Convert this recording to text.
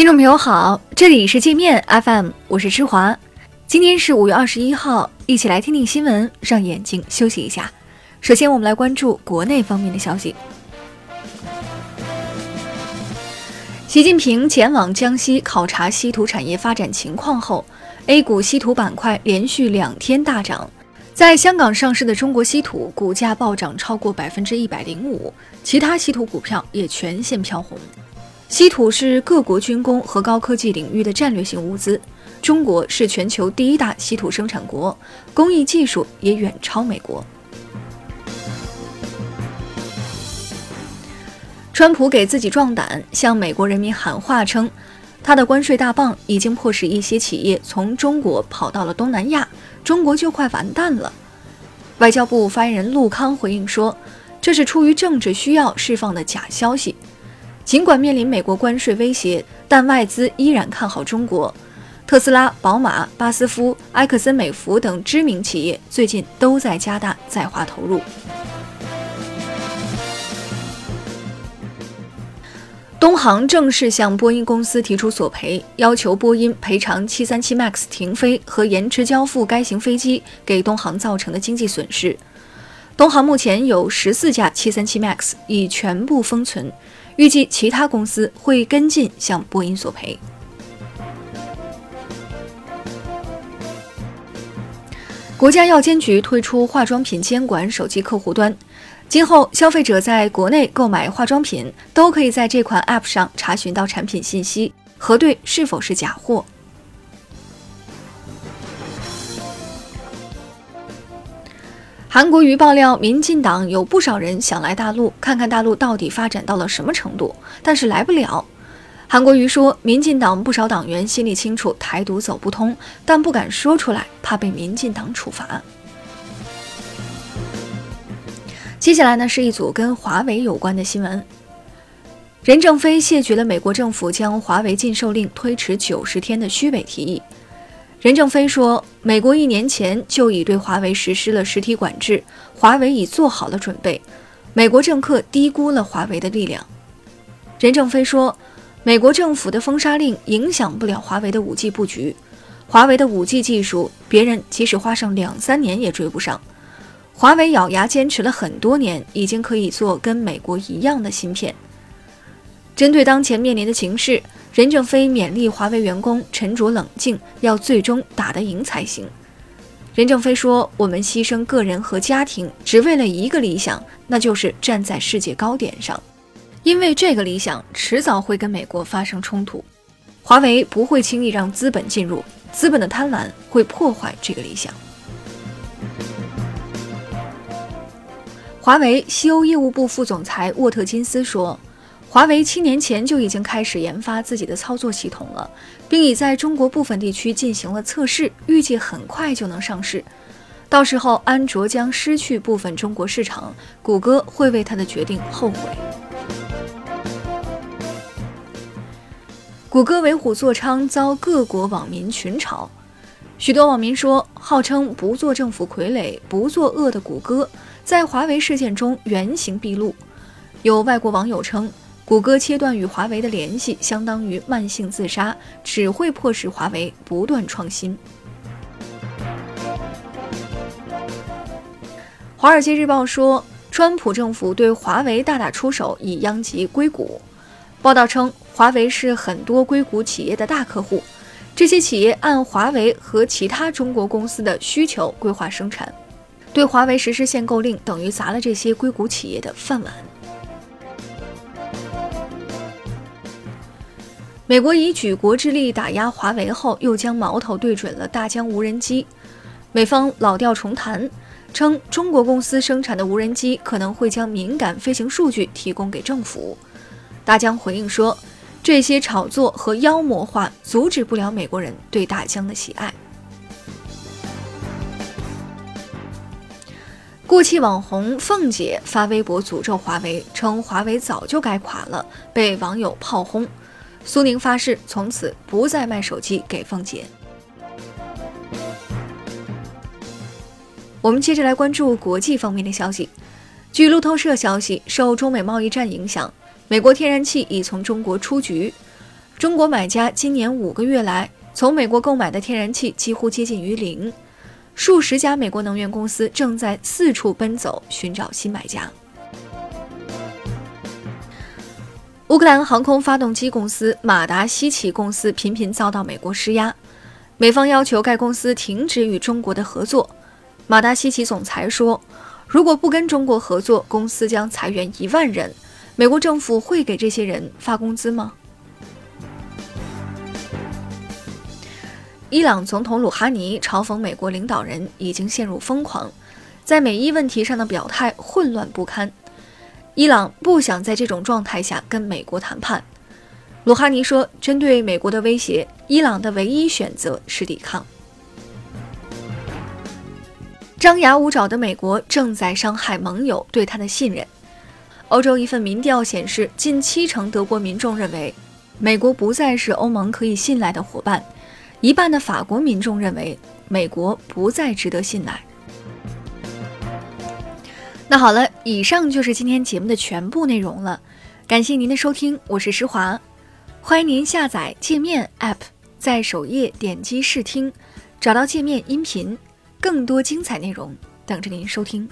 听众朋友好，这里是界面 FM，我是芝华。今天是五月二十一号，一起来听听新闻，让眼睛休息一下。首先，我们来关注国内方面的消息。习近平前往江西考察稀土产业发展情况后，A 股稀土板块连续两天大涨。在香港上市的中国稀土股价暴涨超过百分之一百零五，其他稀土股票也全线飘红。稀土是各国军工和高科技领域的战略性物资，中国是全球第一大稀土生产国，工艺技术也远超美国。川普给自己壮胆，向美国人民喊话称，他的关税大棒已经迫使一些企业从中国跑到了东南亚，中国就快完蛋了。外交部发言人陆康回应说，这是出于政治需要释放的假消息。尽管面临美国关税威胁，但外资依然看好中国。特斯拉、宝马、巴斯夫、埃克森美孚等知名企业最近都在加大在华投入。东航正式向波音公司提出索赔，要求波音赔偿737 MAX 停飞和延迟交付该型飞机给东航造成的经济损失。东航目前有十四架737 MAX 已全部封存。预计其他公司会跟进向波音索赔。国家药监局推出化妆品监管手机客户端，今后消费者在国内购买化妆品都可以在这款 App 上查询到产品信息，核对是否是假货。韩国瑜爆料，民进党有不少人想来大陆看看大陆到底发展到了什么程度，但是来不了。韩国瑜说，民进党不少党员心里清楚台独走不通，但不敢说出来，怕被民进党处罚。接下来呢，是一组跟华为有关的新闻。任正非谢绝了美国政府将华为禁售令推迟九十天的虚伪提议。任正非说，美国一年前就已对华为实施了实体管制，华为已做好了准备。美国政客低估了华为的力量。任正非说，美国政府的封杀令影响不了华为的 5G 布局，华为的 5G 技术，别人即使花上两三年也追不上。华为咬牙坚持了很多年，已经可以做跟美国一样的芯片。针对当前面临的形势。任正非勉励华为员工沉着冷静，要最终打得赢才行。任正非说：“我们牺牲个人和家庭，只为了一个理想，那就是站在世界高点上。因为这个理想迟早会跟美国发生冲突，华为不会轻易让资本进入，资本的贪婪会破坏这个理想。”华为西欧业务部副总裁沃特金斯说。华为七年前就已经开始研发自己的操作系统了，并已在中国部分地区进行了测试，预计很快就能上市。到时候，安卓将失去部分中国市场，谷歌会为他的决定后悔。谷歌为虎作伥遭各国网民群嘲，许多网民说，号称不做政府傀儡、不作恶的谷歌，在华为事件中原形毕露。有外国网友称。谷歌切断与华为的联系，相当于慢性自杀，只会迫使华为不断创新。《华尔街日报》说，川普政府对华为大打出手，以殃及硅谷。报道称，华为是很多硅谷企业的大客户，这些企业按华为和其他中国公司的需求规划生产，对华为实施限购令，等于砸了这些硅谷企业的饭碗。美国以举国之力打压华为后，又将矛头对准了大疆无人机。美方老调重弹，称中国公司生产的无人机可能会将敏感飞行数据提供给政府。大疆回应说，这些炒作和妖魔化阻止不了美国人对大疆的喜爱。过气网红凤姐发微博诅咒华为，称华为早就该垮了，被网友炮轰。苏宁发誓从此不再卖手机给凤姐。我们接着来关注国际方面的消息。据路透社消息，受中美贸易战影响，美国天然气已从中国出局。中国买家今年五个月来从美国购买的天然气几乎接近于零，数十家美国能源公司正在四处奔走寻找新买家。乌克兰航空发动机公司马达西奇公司频频遭到美国施压，美方要求该公司停止与中国的合作。马达西奇总裁说：“如果不跟中国合作，公司将裁员一万人。美国政府会给这些人发工资吗？”伊朗总统鲁哈尼嘲讽美国领导人已经陷入疯狂，在美伊问题上的表态混乱不堪。伊朗不想在这种状态下跟美国谈判。鲁哈尼说：“针对美国的威胁，伊朗的唯一选择是抵抗。”张牙舞爪的美国正在伤害盟友对他的信任。欧洲一份民调显示，近七成德国民众认为美国不再是欧盟可以信赖的伙伴，一半的法国民众认为美国不再值得信赖。那好了，以上就是今天节目的全部内容了。感谢您的收听，我是施华，欢迎您下载界面 App，在首页点击试听，找到界面音频，更多精彩内容等着您收听。